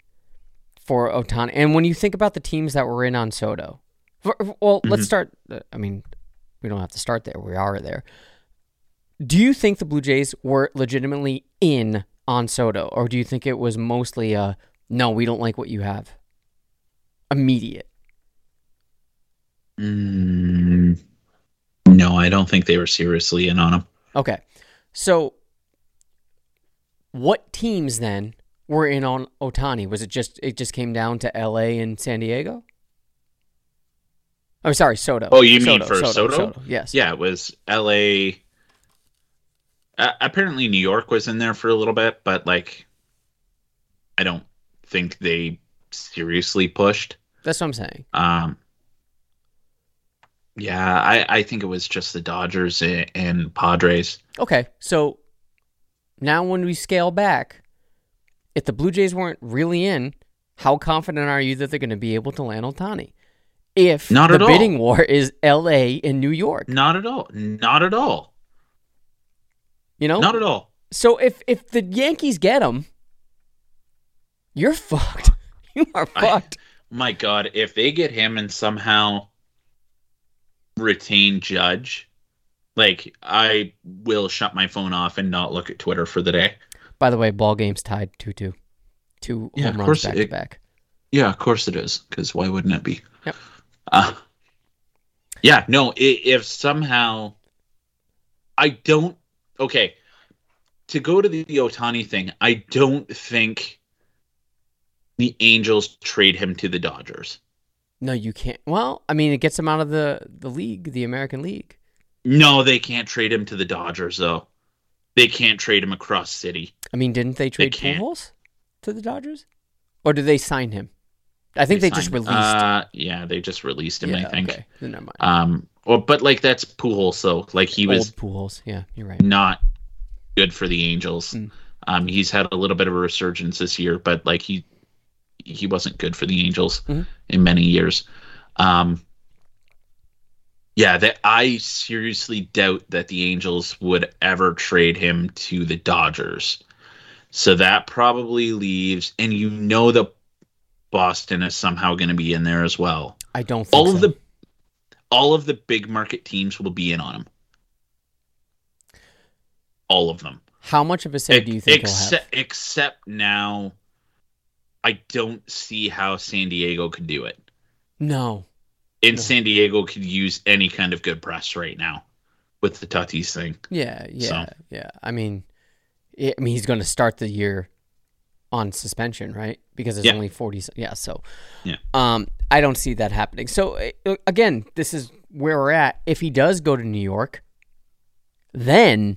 for Ohtani. And when you think about the teams that were in on Soto, for, well, let's Mhm. start. uh, I mean, we don't have to start there. We are there. Do you think the Blue Jays were legitimately in on Soto, or do you think it was mostly a no, we don't like what you have? Immediate. Mm, no, I don't think they were seriously in on him. Okay. So what teams then were in on Ohtani? Was it just it just came down to LA and San Diego? I'm sorry, Soto. Oh, you mean for Soto? Yes. Yeah, it was L.A. Uh, apparently, New York was in there for a little bit, but like, I don't think they seriously pushed. That's what I'm saying. Um, yeah, I, I think it was just the Dodgers and, and Padres. Okay. So now when we scale back, if the Blue Jays weren't really in, how confident are you that they're going to be able to land Ohtani? If Not the at all. bidding war is LA and New York, Not at all. Not at all. you know? Not at all. So if if the Yankees get him, you're fucked. You are I- fucked. My God, if they get him and somehow retain Judge, like I will shut my phone off and not look at Twitter for the day. By the way, ball game's tied 2-2. Two Yeah, home runs back it- to back. Yeah, of course it is. Because why wouldn't it be? Yep. Uh, yeah, no. If somehow I don't, okay, to go to the, the Ohtani thing, I don't think the Angels trade him to the Dodgers. No, you can't. Well, I mean, it gets him out of the the league, the American League. No, they can't trade him to the Dodgers though. They can't trade him across city. I mean, didn't they trade can't. Pujols to the Dodgers, or did they sign him? I think they, just released. Uh, yeah, they just released him. yeah, I think. Okay, then never mind. Um, well, but like that's Pujols, so like he was Pujols. Yeah, you're right. not good for the Angels. Mm. Um, he's had a little bit of a resurgence this year, but like he he wasn't good for the Angels Mhm. in many years. Um, yeah, that I seriously doubt that the Angels would ever trade him to the Dodgers. So that probably leaves, and you know that Boston is somehow going to be in there as well. I don't think All so. of the all of the big market teams will be in on him. All of them. How much of a say do you think except, except now, I don't see how San Diego could do it. No. And. San Diego could use any kind of good press right now with the Tatis thing. Yeah, yeah, So. yeah. I mean, I mean, he's going to start the year on suspension, right? Because it's Yeah. only forty. Yeah, so Yeah. Um, I don't see that happening. So uh, again, this is where we're at. If he does go to New York, then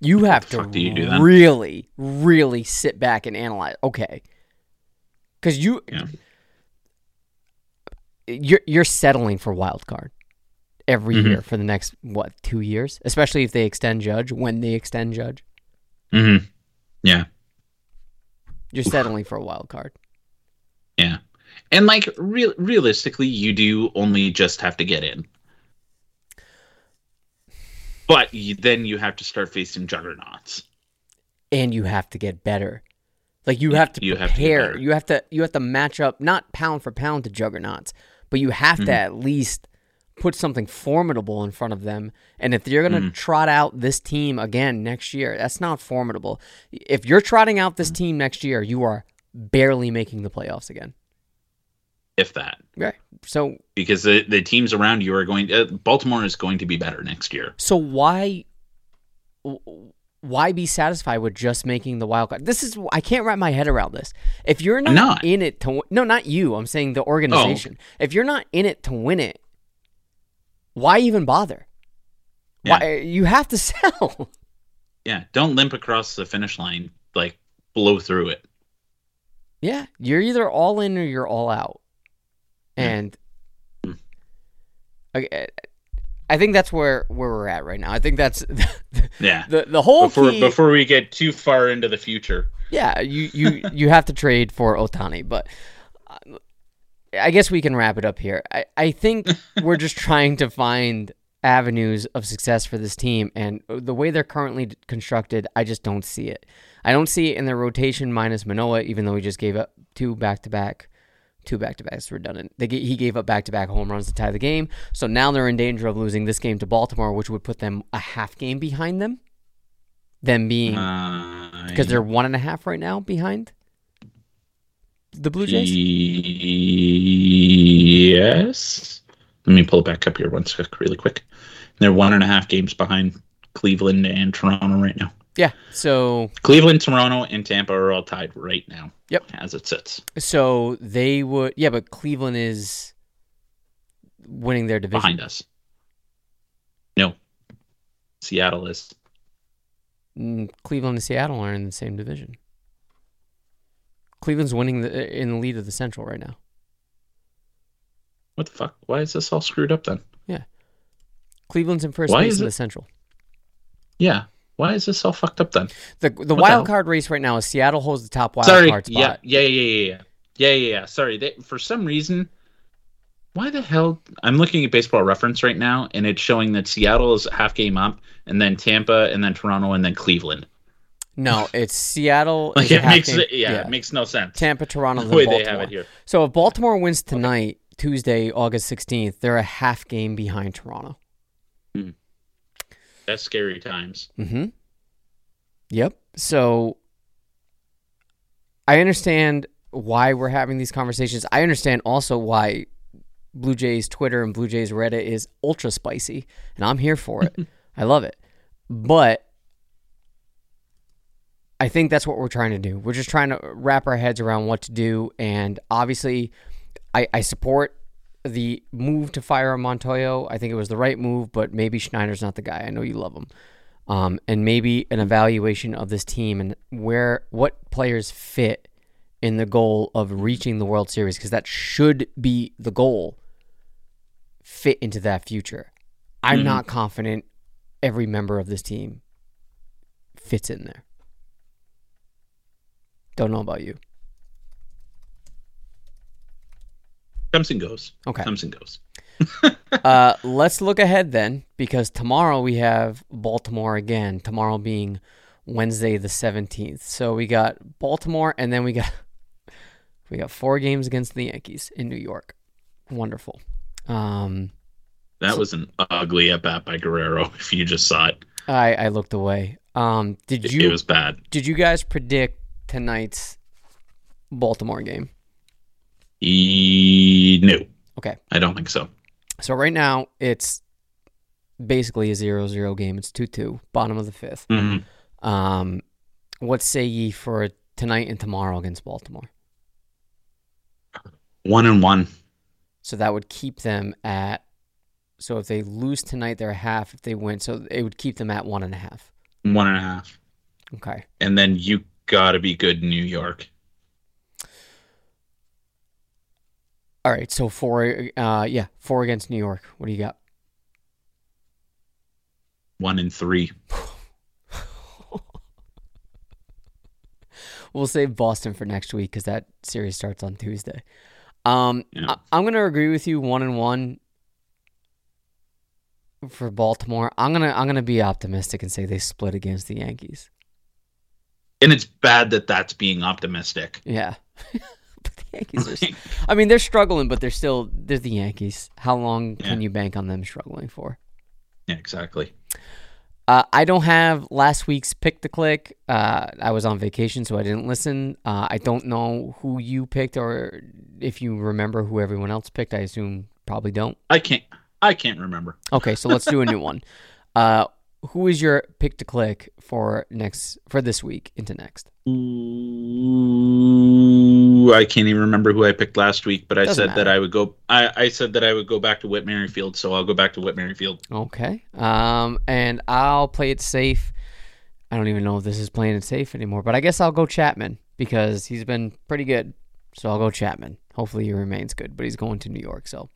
you have to do you really, really sit back and analyze. Okay, because you Yeah. You're you're settling for wild card every Mhm. year for the next what two years, especially if they extend Judge when they extend Judge. Mm-hmm. Yeah. You're settling for a wild card. Yeah. And like real realistically, you do only just have to get in. But you, then you have to start facing juggernauts. and you have to get better. Like you have to you have to prepare. you have to you have to match up not pound for pound to juggernauts, but you have Mm-hmm. to at least put something formidable in front of them. And if you're going to Mm-hmm. trot out this team again next year, that's not formidable. If you're trotting out this team next year, you are barely making the playoffs again. If that. Right. So Because the, the teams around you are going uh, Baltimore is going to be better next year. so why why be satisfied with just making the wild card? This is I can't wrap my head around this. If you're not, not. in it to no, not you. I'm saying the organization. If you're not in it to win it, why even bother? Why you have to sell? Yeah, don't limp across the finish line, like blow through it. Yeah, you're either all in or you're all out. And Hmm. I, I think that's where where we're at right now. I think that's Yeah. the the whole Before key. before we get too far into the future. Yeah, you you you have to trade for Ohtani, but uh, I guess we can wrap it up here. I I think we're just trying to find avenues of success for this team, and the way they're currently constructed, I just don't see it. I don't see it in their rotation minus Manoa, even though he just gave up two back to back. Two back to backs redundant. They, he gave up back to back home runs to tie the game. So now they're in danger of losing this game to Baltimore, which would put them a half game behind them. Them being Uh, because they're one and a half right now behind the Blue Jays. Yes. Let me pull it back up here one sec, really quick. They're one and a half games behind Cleveland and Toronto right now. Yeah. So Cleveland, Toronto, and Tampa are all tied right now. Yep. As it sits. so they would yeah, but Cleveland is winning their division. Behind us. No. Seattle is. Mm, Cleveland and Seattle are in the same division. Cleveland's winning the in the lead of the Central right now. What the fuck? Why is this all screwed up then? Yeah. Cleveland's in first Why place in it- the Central. Yeah. Why is this all fucked up then? The the the wild hell? card race right now is Seattle holds the top wild Sorry. card Yeah, spot. yeah, yeah, yeah, yeah. Yeah, yeah, yeah. Sorry. They, for some reason, why the hell? I'm looking at baseball reference right now, and it's showing that Seattle is half game up, and then Tampa, and then Toronto, and then Cleveland. No, it's Seattle. Like it makes game- it, yeah, it makes no sense. Tampa, Toronto, the way Baltimore. they have it here. So if Baltimore wins tonight, Tuesday, August 16th, they're a half game behind Toronto. Hmm. That's scary times. Mm-hmm. Yep. So I understand why we're having these conversations. I understand also why Blue Jays Twitter and Blue Jays Reddit is ultra spicy, and I'm here for it. I love it. But I think that's what we're trying to do. We're just trying to wrap our heads around what to do. And obviously, I, I support the move to fire Montoyo. I think it was the right move, but maybe Schneider's not the guy. I know you love him. Um, and maybe an evaluation of this team and where what players fit in the goal of reaching the World Series because that should be the goal. Fit into that future. I'm Mhm. not confident every member of this team fits in there. Don't know about you. Comes and goes. Okay. Comes and goes. uh, let's look ahead then, because tomorrow we have Baltimore again. Tomorrow being Wednesday the seventeenth. So we got Baltimore, and then we got we got four games against the Yankees in New York. Wonderful. Um, That was an ugly at bat by Guerrero. If you just saw it, I I looked away. Um, did you it was bad. did you guys predict tonight's Baltimore game? E- no, Okay. I don't think so. So right now it's basically a 0-0 game. It's 2-2, bottom of the fifth. Mhm. Um, what say ye for tonight and tomorrow against Baltimore? One and one. So that would keep them at. So if they lose tonight, they're a half. If they win, so it would keep them at one and a half. One and a half. Okay. And then you gotta be good in New York. All right. So four. Uh, yeah, four against New York. What do you got? One and three. We'll save Boston for next week because that series starts on Tuesday. Um, Yeah. I- I'm gonna agree with you. One and one for Baltimore. I'm gonna I'm gonna be optimistic and say they split against the Yankees. And it's bad that that's being optimistic. Yeah. but the Yankees are. I mean, they're struggling, but they're still they're the Yankees. How long can you bank on them struggling for? yeah, exactly. Uh, I don't have last week's pick to click. Uh, I was on vacation, so I didn't listen. Uh, I don't know who you picked, or if you remember who everyone else picked. I assume probably don't. I can't. I can't remember. Okay, so let's do a new one. Uh, who is your pick to click for next for this week into next? I can't even remember who I picked last week, but I Doesn't said matter. that I would go. I, I said that I would go back to Whit Merrifield, so I'll go back to Whit Merrifield. Okay. Um, and I'll play it safe. I don't even know if this is playing it safe anymore, but I guess I'll go Chapman because he's been pretty good. So I'll go Chapman. Hopefully he remains good, but he's going to New York, so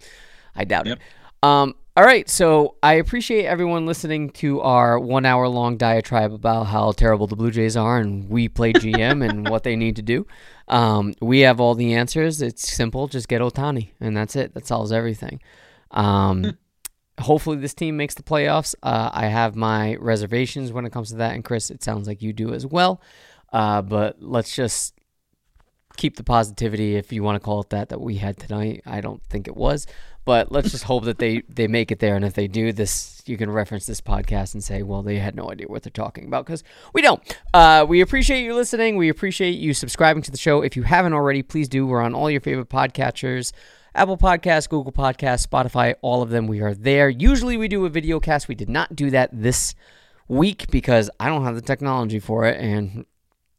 I doubt Yep. it. Um, all right, so I appreciate everyone listening to our one hour long diatribe about how terrible the Blue Jays are and we play GM and what they need to do. Um, we have all the answers. It's simple. Just get Ohtani, and that's it. That solves everything. Um, hopefully this team makes the playoffs. Uh, I have my reservations when it comes to that, and Chris, it sounds like you do as well. Uh, but let's just keep the positivity, if you want to call it that, that we had tonight. I don't think it was, but let's just hope that they they make it there. And if they do, this you can reference this podcast and say, well, they had no idea what they're talking about because we don't. Uh, we appreciate you listening. We appreciate you subscribing to the show. If you haven't already, please do. We're on all your favorite podcatchers. Apple Podcasts, Google Podcasts, Spotify, all of them. We are there. Usually we do a video cast. We did not do that this week because I don't have the technology for it and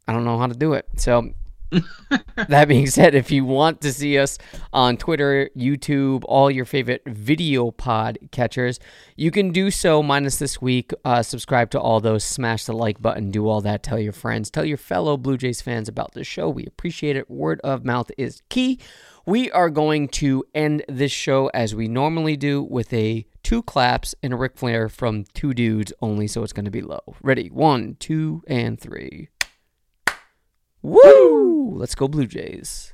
I don't know how to do it. So that being said, if you want to see us on Twitter, YouTube, all your favorite video pod catchers, you can do so minus this week. Uh, subscribe to all those, smash the like button, do all that. Tell your friends, tell your fellow Blue Jays fans about the show. We appreciate it. Word of mouth is key. We are going to end this show as we normally do with a two claps and a Ric Flair from two dudes only, so it's going to be low. Ready? One, two, and three. Woo! Let's go, Blue Jays.